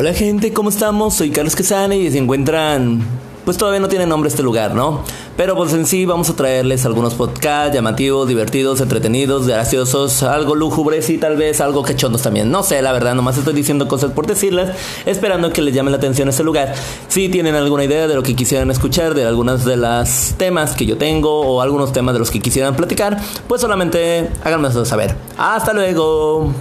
Hola gente, ¿cómo estamos? Soy Carlos Quesane y se encuentran... Pues todavía no tiene nombre este lugar, ¿no? Pero pues en sí vamos a traerles algunos podcasts llamativos, divertidos, entretenidos, graciosos, algo lúgubres y tal vez algo cachondos también. No sé, la verdad, nomás estoy diciendo cosas por decirlas, esperando que les llame la atención este lugar. Si tienen alguna idea de lo que quisieran escuchar, de algunas de las temas que yo tengo o algunos temas de los que quisieran platicar, pues solamente háganmelo saber. Hasta luego.